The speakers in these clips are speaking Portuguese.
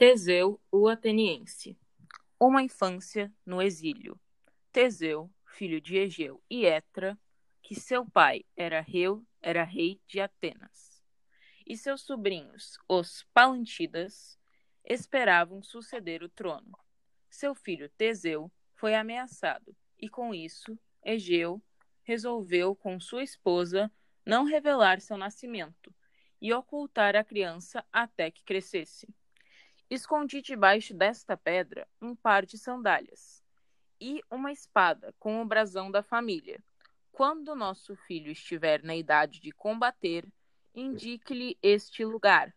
Teseu, o ateniense. Uma infância no exílio. Teseu, filho de Egeu e Etra, que seu pai era, reu, era rei de Atenas, e seus sobrinhos, os Palantidas, esperavam suceder o trono. Seu filho Teseu foi ameaçado, e com isso, Egeu resolveu com sua esposa não revelar seu nascimento e ocultar a criança até que crescesse. Escondi debaixo desta pedra um par de sandálias e uma espada com o brasão da família. Quando nosso filho estiver na idade de combater, indique-lhe este lugar.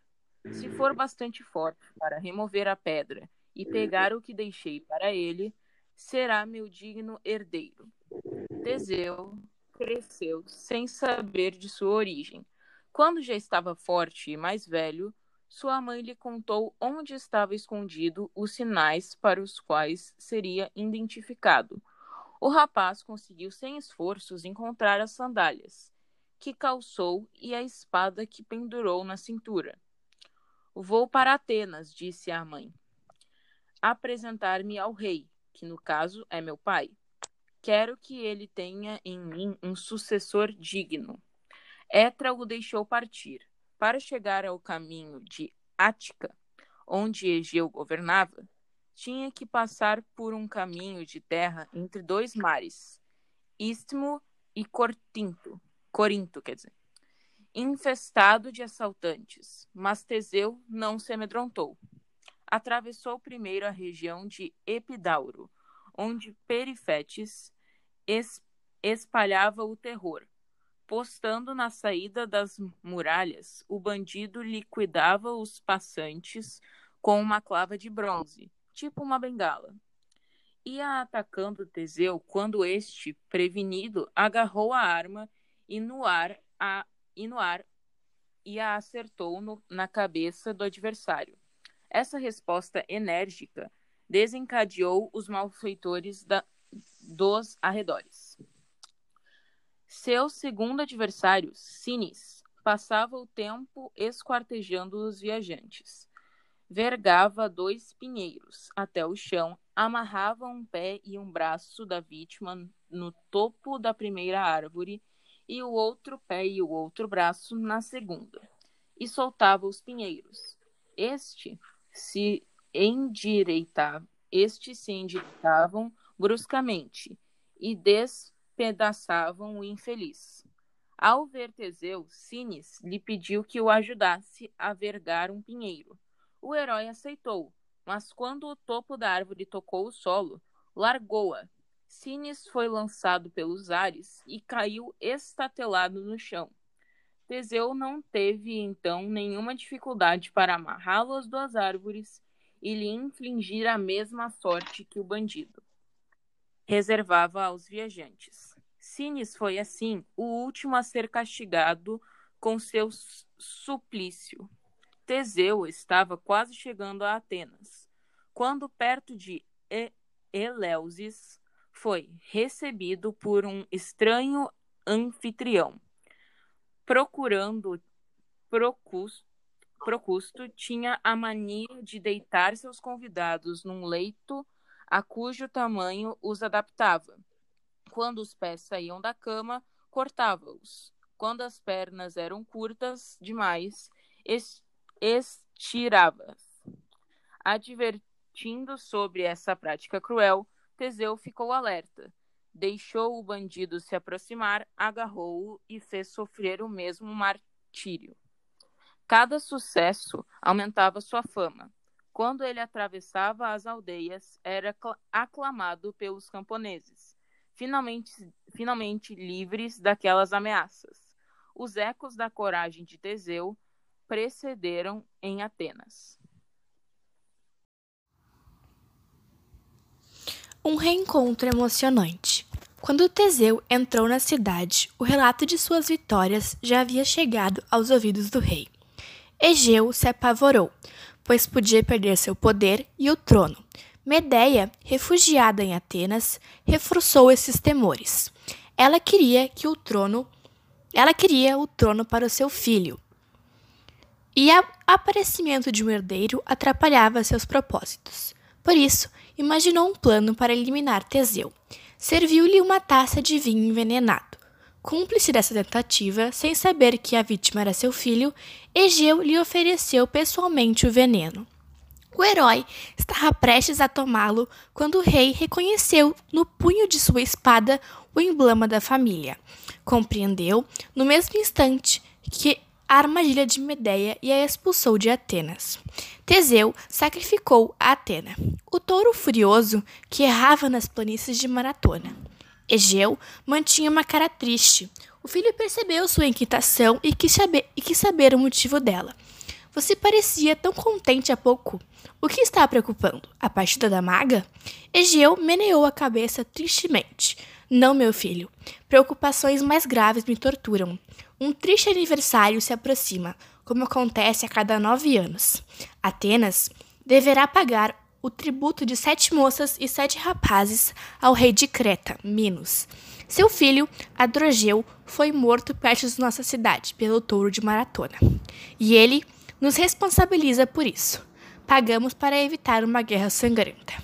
Se for bastante forte para remover a pedra e pegar o que deixei para ele, será meu digno herdeiro. Teseu cresceu sem saber de sua origem. Quando já estava forte e mais velho, sua mãe lhe contou onde estava escondido os sinais para os quais seria identificado. O rapaz conseguiu sem esforços encontrar as sandálias que calçou e a espada que pendurou na cintura. Vou para Atenas, disse a mãe. Apresentar-me ao rei, que no caso é meu pai. Quero que ele tenha em mim um sucessor digno. Etra o deixou partir. Para chegar ao caminho de Ática, onde Egeu governava, tinha que passar por um caminho de terra entre dois mares, Istmo e Cortinto, Corinto, quer dizer, infestado de assaltantes, mas Teseu não se amedrontou. Atravessou primeiro a região de Epidauro, onde Perifetes espalhava o terror, Postando na saída das muralhas, o bandido liquidava os passantes com uma clava de bronze, tipo uma bengala. Ia atacando Teseu quando este, prevenido, agarrou a arma e no ar a, e no ar e a acertou no, na cabeça do adversário. Essa resposta enérgica desencadeou os malfeitores da, dos arredores. Seu segundo adversário, Sinis, passava o tempo esquartejando os viajantes. Vergava dois pinheiros até o chão, amarrava um pé e um braço da vítima no topo da primeira árvore e o outro pé e o outro braço na segunda, e soltava os pinheiros. Este se endireitava, estes se endireitavam bruscamente e des despedaçavam o infeliz. Ao ver Teseu, Cines lhe pediu que o ajudasse a vergar um pinheiro. O herói aceitou, mas quando o topo da árvore tocou o solo, largou-a. Cines foi lançado pelos ares e caiu estatelado no chão. Teseu não teve então nenhuma dificuldade para amarrá-lo às duas árvores e lhe infligir a mesma sorte que o bandido reservava aos viajantes. Cines foi, assim, o último a ser castigado com seu suplício. Teseu estava quase chegando a Atenas, quando, perto de Eleusis, foi recebido por um estranho anfitrião. Procurando Procusto, Procusto tinha a mania de deitar seus convidados num leito a cujo tamanho os adaptava. Quando os pés saíam da cama, cortava-os. Quando as pernas eram curtas demais, estirava-as. Advertindo sobre essa prática cruel, Teseu ficou alerta. Deixou o bandido se aproximar, agarrou-o e fez sofrer o mesmo martírio. Cada sucesso aumentava sua fama. Quando ele atravessava as aldeias, era aclamado pelos camponeses, finalmente, finalmente livres daquelas ameaças. Os ecos da coragem de Teseu precederam em Atenas. Um reencontro emocionante. Quando Teseu entrou na cidade, o relato de suas vitórias já havia chegado aos ouvidos do rei. Egeu se apavorou, pois podia perder seu poder e o trono. Medeia, refugiada em Atenas, reforçou esses temores. Ela queria que o trono, ela queria o trono para o seu filho. e o aparecimento de um herdeiro atrapalhava seus propósitos. Por isso, imaginou um plano para eliminar Teseu. Serviu-lhe uma taça de vinho envenenado. Cúmplice dessa tentativa, sem saber que a vítima era seu filho, Egeu lhe ofereceu pessoalmente o veneno. O herói estava prestes a tomá-lo quando o rei reconheceu no punho de sua espada o emblema da família. Compreendeu, no mesmo instante, que a armadilha de Medeia e a expulsou de Atenas. Teseu sacrificou a Atena, o touro furioso que errava nas planícies de Maratona. Egeu mantinha uma cara triste. O filho percebeu sua inquietação e quis saber, e quis saber o motivo dela. Você parecia tão contente há pouco. O que está preocupando? A partida da maga? Egeu meneou a cabeça tristemente. Não, meu filho. Preocupações mais graves me torturam. Um triste aniversário se aproxima, como acontece a cada nove anos. Atenas deverá pagar o tributo de sete moças e sete rapazes ao rei de Creta, Minos. Seu filho, Adrogeu, foi morto perto de nossa cidade pelo touro de Maratona. E ele nos responsabiliza por isso. Pagamos para evitar uma guerra sangrenta.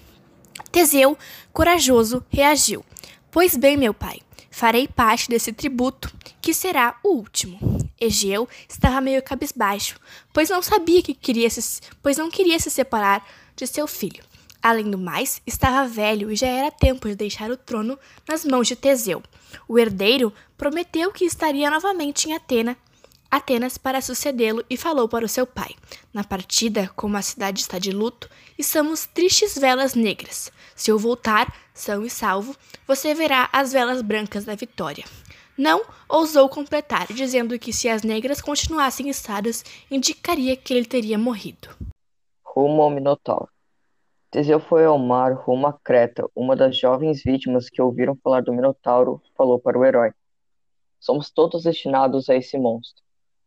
Teseu, corajoso, reagiu. Pois bem, meu pai, farei parte desse tributo, que será o último. Egeu estava meio cabisbaixo, pois não sabia que queria se, pois não queria se separar de seu filho. Além do mais, estava velho e já era tempo de deixar o trono nas mãos de Teseu. O herdeiro prometeu que estaria novamente em Atena Atenas para sucedê-lo e falou para o seu pai: Na partida, como a cidade está de luto, estamos tristes velas negras. Se eu voltar, são e salvo, você verá as velas brancas da vitória. Não ousou completar, dizendo que se as negras continuassem estadas, indicaria que ele teria morrido. Rumo ao Minotauro. Teseu foi ao mar rumo a Creta. Uma das jovens vítimas que ouviram falar do Minotauro falou para o herói: Somos todos destinados a esse monstro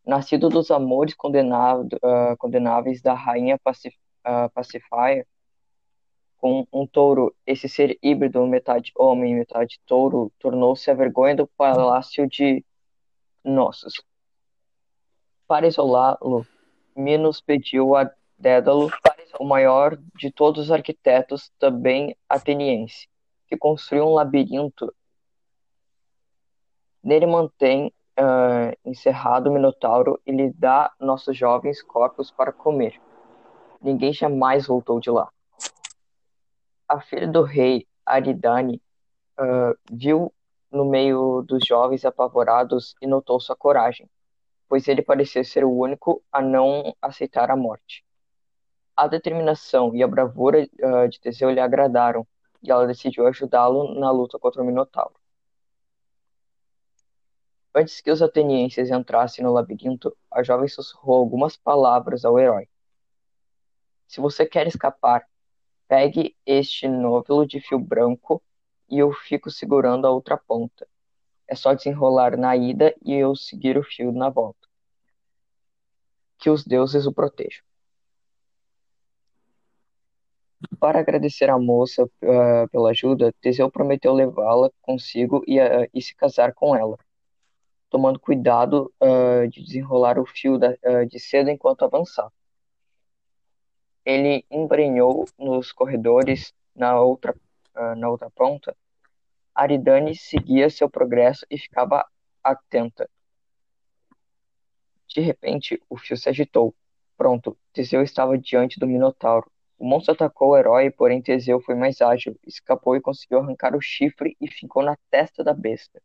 nascido dos amores condenado, uh, condenáveis da rainha Pacif uh, com um touro, esse ser híbrido, metade homem, metade touro, tornou-se a vergonha do palácio de Nossos. Para isolá-lo, Minos pediu a Dédalo, o maior de todos os arquitetos, também ateniense, que construiu um labirinto. Nele mantém uh, encerrado o Minotauro e lhe dá nossos jovens corpos para comer. Ninguém jamais voltou de lá. A filha do rei, Aridane, uh, viu no meio dos jovens apavorados e notou sua coragem, pois ele parecia ser o único a não aceitar a morte. A determinação e a bravura uh, de Teseu lhe agradaram, e ela decidiu ajudá-lo na luta contra o Minotauro. Antes que os atenienses entrassem no labirinto, a jovem sussurrou algumas palavras ao herói. Se você quer escapar, pegue este nódulo de fio branco e eu fico segurando a outra ponta. É só desenrolar na ida e eu seguir o fio na volta. Que os deuses o protejam. Para agradecer à moça uh, pela ajuda, Teseu prometeu levá-la consigo e, uh, e se casar com ela tomando cuidado uh, de desenrolar o fio da, de seda enquanto avançava. Ele embrenhou nos corredores na outra, na outra ponta. Aridane seguia seu progresso e ficava atenta. De repente, o fio se agitou. Pronto, Teseu estava diante do Minotauro. O monstro atacou o herói, porém Teseu foi mais ágil, escapou e conseguiu arrancar o chifre e ficou na testa da besta.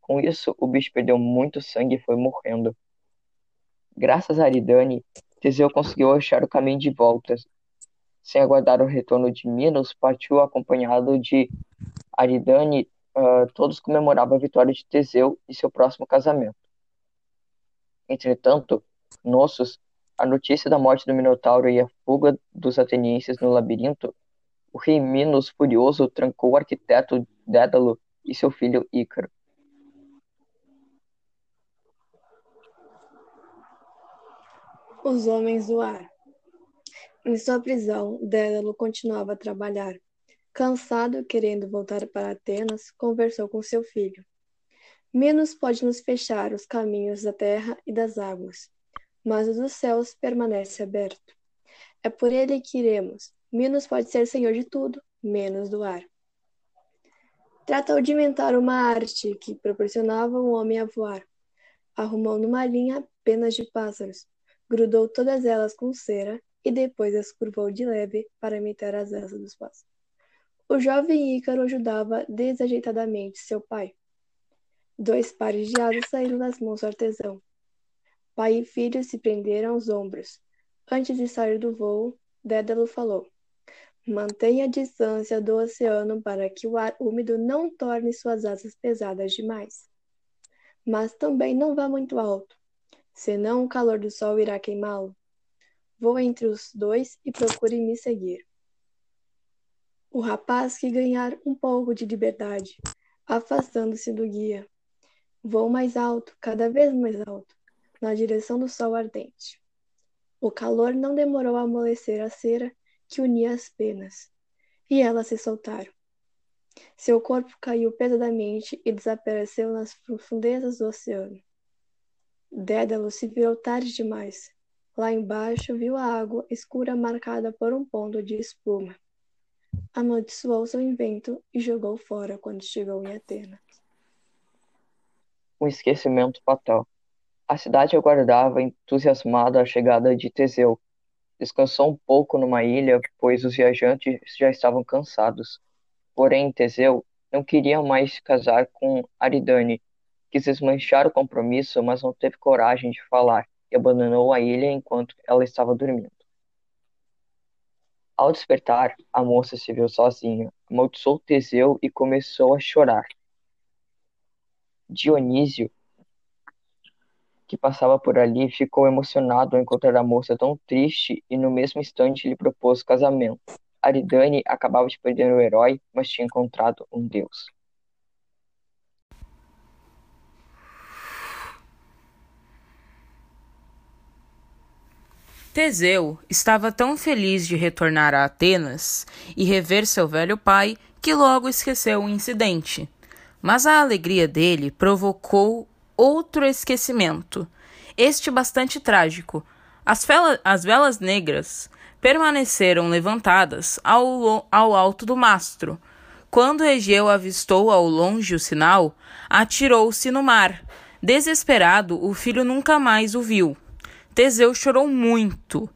Com isso, o bicho perdeu muito sangue e foi morrendo. Graças a Aridane, Teseu conseguiu achar o caminho de volta. Sem aguardar o retorno de Minos, partiu acompanhado de Aridane. Uh, todos comemoravam a vitória de Teseu e seu próximo casamento. Entretanto, Nossos, a notícia da morte do Minotauro e a fuga dos atenienses no labirinto, o rei Minos, furioso, trancou o arquiteto Dédalo e seu filho Ícaro. Os homens do ar. Em sua prisão, Dédalo continuava a trabalhar. Cansado, querendo voltar para Atenas, conversou com seu filho. Minos pode nos fechar os caminhos da terra e das águas. Mas o dos céus permanece aberto. É por ele que iremos. Minos pode ser senhor de tudo, menos do ar. Tratou de inventar uma arte que proporcionava um homem a voar. Arrumou numa linha penas de pássaros, grudou todas elas com cera e depois as curvou de leve para imitar as asas dos pássaros. O jovem Ícaro ajudava desajeitadamente seu pai. Dois pares de asas saíram das mãos do artesão. Pai e filho se prenderam aos ombros. Antes de sair do voo, Dédalo falou: Mantenha a distância do oceano para que o ar úmido não torne suas asas pesadas demais. Mas também não vá muito alto, senão o calor do sol irá queimá-lo. Vou entre os dois e procure me seguir. O rapaz que ganhar um pouco de liberdade, afastando-se do guia. Vou mais alto, cada vez mais alto, na direção do sol ardente. O calor não demorou a amolecer a cera que unia as penas, e elas se soltaram. Seu corpo caiu pesadamente e desapareceu nas profundezas do oceano. Dédalo se virou tarde demais. Lá embaixo viu a água escura marcada por um ponto de espuma. Amaldiçoou seu invento e jogou fora quando chegou em Atenas. Um esquecimento fatal. A cidade aguardava entusiasmada a chegada de Teseu. Descansou um pouco numa ilha, pois os viajantes já estavam cansados. Porém, Teseu não queria mais casar com Aridane. Quis desmanchar o compromisso, mas não teve coragem de falar e abandonou a ilha enquanto ela estava dormindo. Ao despertar, a moça se viu sozinha, amaldiçoou Teseu e começou a chorar. Dionísio, que passava por ali, ficou emocionado ao encontrar a moça tão triste e no mesmo instante lhe propôs casamento. Aridane acabava de perder o herói, mas tinha encontrado um deus. Teseu estava tão feliz de retornar a Atenas e rever seu velho pai que logo esqueceu o incidente. Mas a alegria dele provocou outro esquecimento, este bastante trágico. As, as velas negras permaneceram levantadas ao, ao alto do mastro. Quando Egeu avistou ao longe o sinal, atirou-se no mar. Desesperado, o filho nunca mais o viu. Teseu chorou muito,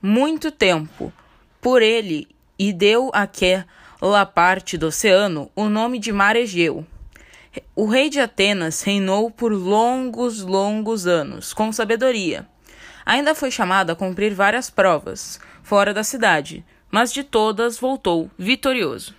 muito tempo por ele e deu àquela parte do oceano o nome de Mar Egeu. O rei de Atenas reinou por longos, longos anos, com sabedoria. Ainda foi chamado a cumprir várias provas fora da cidade, mas de todas voltou vitorioso.